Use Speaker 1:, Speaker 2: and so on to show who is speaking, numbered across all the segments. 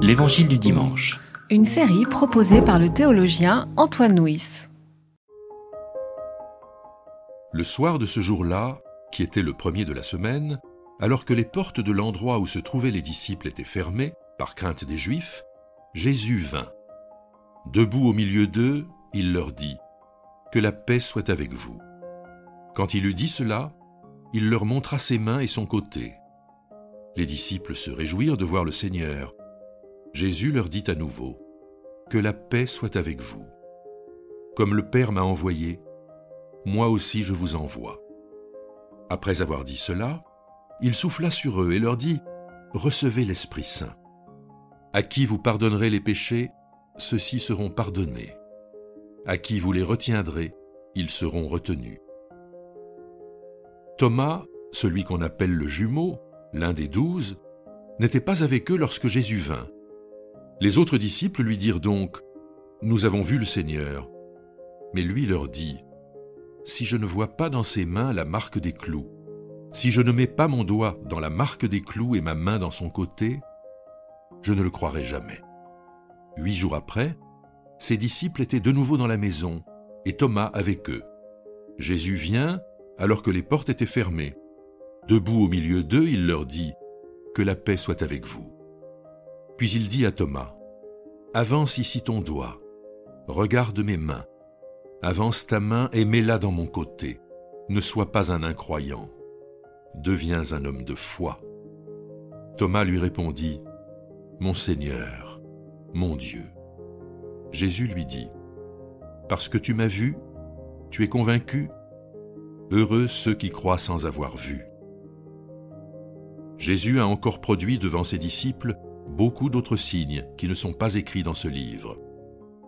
Speaker 1: L'Évangile du dimanche.
Speaker 2: Une série proposée par le théologien Antoine Nuis.
Speaker 3: Le soir de ce jour-là, qui était le premier de la semaine, alors que les portes de l'endroit où se trouvaient les disciples étaient fermées, par crainte des Juifs, Jésus vint. Debout au milieu d'eux, il leur dit, Que la paix soit avec vous. Quand il eut dit cela, il leur montra ses mains et son côté. Les disciples se réjouirent de voir le Seigneur. Jésus leur dit à nouveau, Que la paix soit avec vous. Comme le Père m'a envoyé, moi aussi je vous envoie. Après avoir dit cela, il souffla sur eux et leur dit, Recevez l'Esprit Saint. À qui vous pardonnerez les péchés, ceux-ci seront pardonnés. À qui vous les retiendrez, ils seront retenus. Thomas, celui qu'on appelle le jumeau, l'un des douze, n'était pas avec eux lorsque Jésus vint. Les autres disciples lui dirent donc, Nous avons vu le Seigneur. Mais lui leur dit, Si je ne vois pas dans ses mains la marque des clous, si je ne mets pas mon doigt dans la marque des clous et ma main dans son côté, je ne le croirai jamais. Huit jours après, ses disciples étaient de nouveau dans la maison, et Thomas avec eux. Jésus vient alors que les portes étaient fermées. Debout au milieu d'eux, il leur dit, Que la paix soit avec vous. Puis il dit à Thomas, Avance ici ton doigt, regarde mes mains, avance ta main et mets-la dans mon côté, ne sois pas un incroyant, deviens un homme de foi. Thomas lui répondit, Mon Seigneur, mon Dieu. Jésus lui dit, Parce que tu m'as vu, tu es convaincu Heureux ceux qui croient sans avoir vu. Jésus a encore produit devant ses disciples beaucoup d'autres signes qui ne sont pas écrits dans ce livre.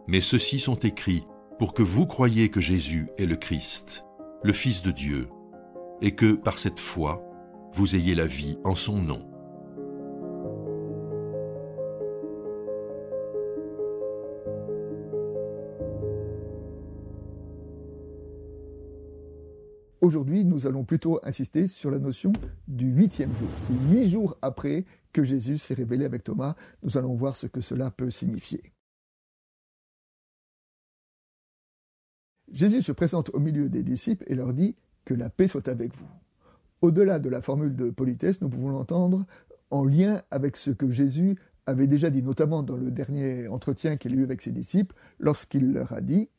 Speaker 3: Mais ceux-ci sont écrits pour que vous croyiez que Jésus est le Christ, le Fils de Dieu, et que par cette foi, vous ayez la vie en son nom.
Speaker 4: Aujourd'hui, nous allons plutôt insister sur la notion du huitième jour. C'est huit jours après que Jésus s'est révélé avec Thomas. Nous allons voir ce que cela peut signifier. Jésus se présente au milieu des disciples et leur dit que la paix soit avec vous. Au-delà de la formule de politesse, nous pouvons l'entendre en lien avec ce que Jésus avait déjà dit, notamment dans le dernier entretien qu'il a eu avec ses disciples, lorsqu'il leur a dit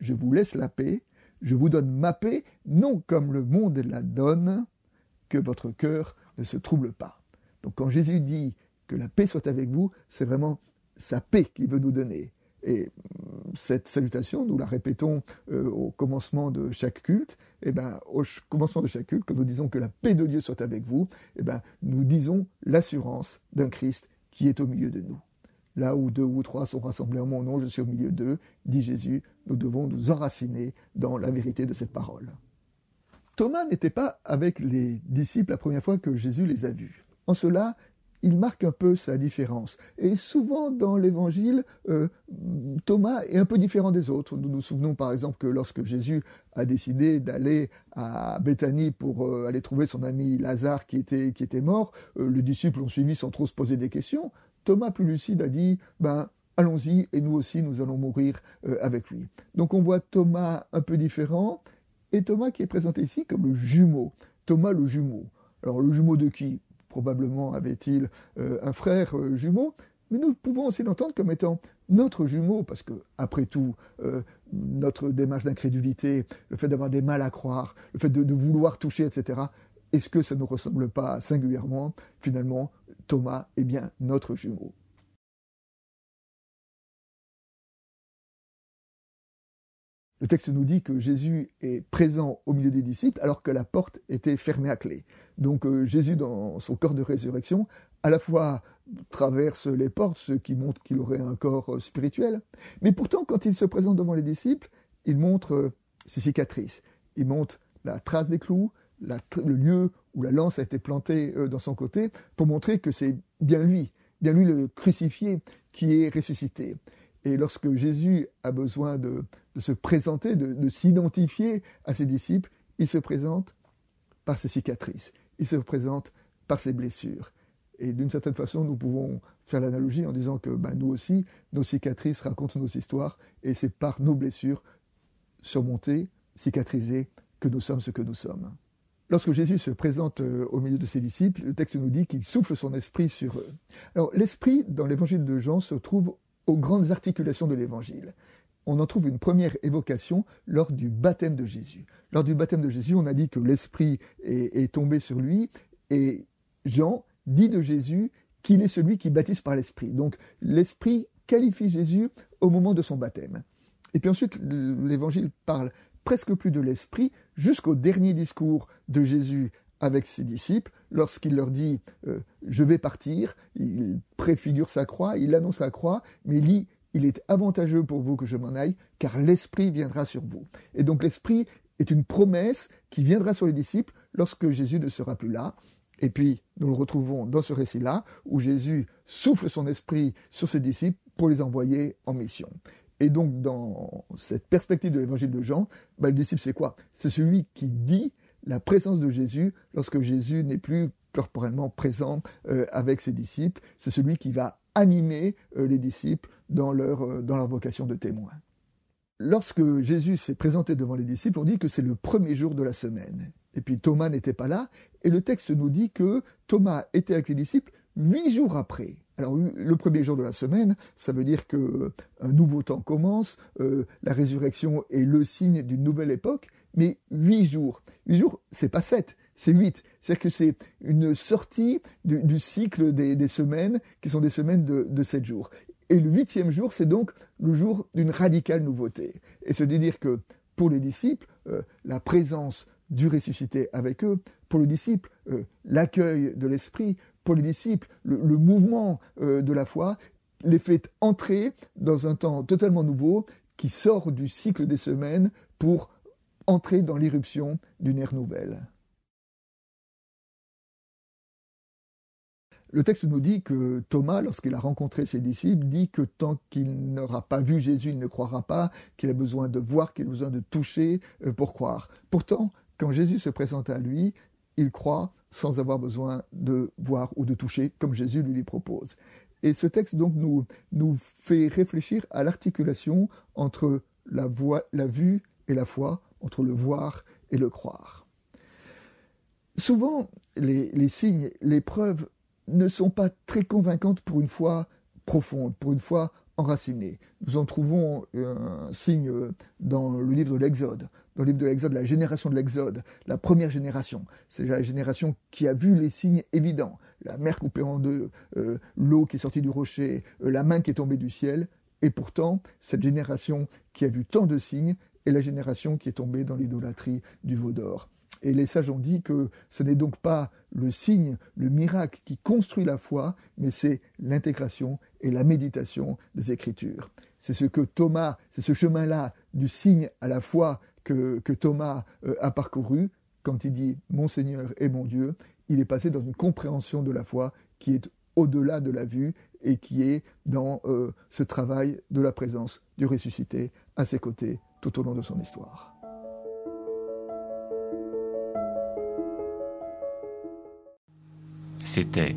Speaker 4: Je vous laisse la paix, je vous donne ma paix, non comme le monde la donne, que votre cœur ne se trouble pas. Donc quand Jésus dit que la paix soit avec vous, c'est vraiment sa paix qu'il veut nous donner. Et mm, cette salutation, nous la répétons euh, au commencement de chaque culte. Et eh ben, au commencement de chaque culte, quand nous disons que la paix de Dieu soit avec vous, et eh ben, nous disons l'assurance d'un Christ qui est au milieu de nous. Là où deux ou trois sont rassemblés en mon nom, je suis au milieu d'eux, dit Jésus, nous devons nous enraciner dans la vérité de cette parole. Thomas n'était pas avec les disciples la première fois que Jésus les a vus. En cela, il marque un peu sa différence. Et souvent dans l'Évangile, euh, Thomas est un peu différent des autres. Nous nous souvenons par exemple que lorsque Jésus a décidé d'aller à Béthanie pour euh, aller trouver son ami Lazare qui était, qui était mort, euh, les disciples ont suivi sans trop se poser des questions. Thomas plus lucide a dit, ben, allons-y et nous aussi nous allons mourir euh, avec lui. Donc on voit Thomas un peu différent et Thomas qui est présenté ici comme le jumeau. Thomas le jumeau. Alors le jumeau de qui? Probablement avait-il euh, un frère euh, jumeau, mais nous pouvons aussi l'entendre comme étant notre jumeau, parce que, après tout, notre démarche d'incrédulité, le fait d'avoir des mal à croire, le fait de, de vouloir toucher, etc., est-ce que ça ne ressemble pas singulièrement Finalement, Thomas est bien notre jumeau? Le texte nous dit que Jésus est présent au milieu des disciples alors que la porte était fermée à clé. Donc euh, Jésus, dans son corps de résurrection, à la fois traverse les portes, ce qui montre qu'il aurait un corps euh, spirituel, mais pourtant quand il se présente devant les disciples, il montre euh, ses cicatrices, il montre la trace des clous, le lieu où la lance a été plantée dans son côté, pour montrer que c'est bien lui, bien lui le crucifié, qui est ressuscité. Et lorsque Jésus a besoin de, se présenter, de, s'identifier à ses disciples, il se présente par ses cicatrices, il se présente par ses blessures. Et d'une certaine façon, nous pouvons faire l'analogie en disant que bah, nous aussi, nos cicatrices racontent nos histoires, et c'est par nos blessures surmontées, cicatrisées, que nous sommes ce que nous sommes. Lorsque Jésus se présente euh, au milieu de ses disciples, le texte nous dit qu'il souffle son esprit sur eux. Alors l'esprit, dans l'évangile de Jean, se trouve aux grandes articulations de l'évangile. On en trouve une première évocation lors du baptême de Jésus. Lors du baptême de Jésus, on a dit que l'esprit est, est tombé sur lui, et Jean dit de Jésus qu'il est celui qui baptise par l'esprit. Donc l'esprit qualifie Jésus au moment de son baptême. Et puis ensuite, l'évangile parle presque plus de l'esprit jusqu'au dernier discours de Jésus avec ses disciples, lorsqu'il leur dit euh, Je vais partir, il préfigure sa croix, il annonce sa croix, mais il dit Il est avantageux pour vous que je m'en aille, car l'Esprit viendra sur vous. Et donc l'Esprit est une promesse qui viendra sur les disciples lorsque Jésus ne sera plus là. Et puis, nous le retrouvons dans ce récit-là, où Jésus souffle son esprit sur ses disciples pour les envoyer en mission. Et donc, dans cette perspective de l'évangile de Jean, bah, le disciple, c'est quoi? C'est celui qui dit la présence de Jésus lorsque Jésus n'est plus corporellement présent euh, avec ses disciples. C'est celui qui va animer euh, les disciples dans leur, euh, dans leur vocation de témoin. Lorsque Jésus s'est présenté devant les disciples, on dit que c'est le premier jour de la semaine. Et puis Thomas n'était pas là, et le texte nous dit que Thomas était avec les disciples huit jours après. Alors le premier jour de la semaine, ça veut dire que euh, un nouveau temps commence, euh, la résurrection est le signe d'une nouvelle époque, mais huit jours. Huit jours, c'est pas sept, c'est huit. C'est-à-dire que c'est une sortie du, cycle des, semaines, qui sont des semaines de, sept jours. Et le huitième jour, c'est donc le jour d'une radicale nouveauté. Et de dire que pour les disciples, euh, la présence du ressuscité avec eux, pour le disciple, l'accueil de l'esprit, pour les disciples, le, mouvement euh, de la foi les fait entrer dans un temps totalement nouveau qui sort du cycle des semaines pour entrer dans l'irruption d'une ère nouvelle. Le texte nous dit que Thomas, lorsqu'il a rencontré ses disciples, dit que tant qu'il n'aura pas vu Jésus, il ne croira pas, qu'il a besoin de voir, qu'il a besoin de toucher euh, pour croire. Pourtant, quand Jésus se présente à lui, il croit sans avoir besoin de voir ou de toucher, comme Jésus lui, propose. Et ce texte donc nous, fait réfléchir à l'articulation entre la vue et la foi, entre le voir et le croire. Souvent, les, les signes, les preuves ne sont pas très convaincantes pour une foi profonde, pour une foi enracinée. Nous en trouvons un signe dans le livre de l'Exode dans le livre de l'Exode, la génération de l'Exode, la première génération. C'est la génération qui a vu les signes évidents. La mer coupée en deux, euh, l'eau qui est sortie du rocher, euh, la main qui est tombée du ciel. Et pourtant, cette génération qui a vu tant de signes est la génération qui est tombée dans l'idolâtrie du veau d'or. Et les sages ont dit que ce n'est donc pas le signe, le miracle qui construit la foi, mais c'est l'intégration et la méditation des Écritures. C'est ce que Thomas, c'est ce chemin-là du signe à la foi que, Thomas euh, a parcouru, quand il dit Mon Seigneur et mon Dieu, il est passé dans une compréhension de la foi qui est au-delà de la vue et qui est dans euh, ce travail de la présence du ressuscité à ses côtés tout au long de son histoire.
Speaker 1: C'était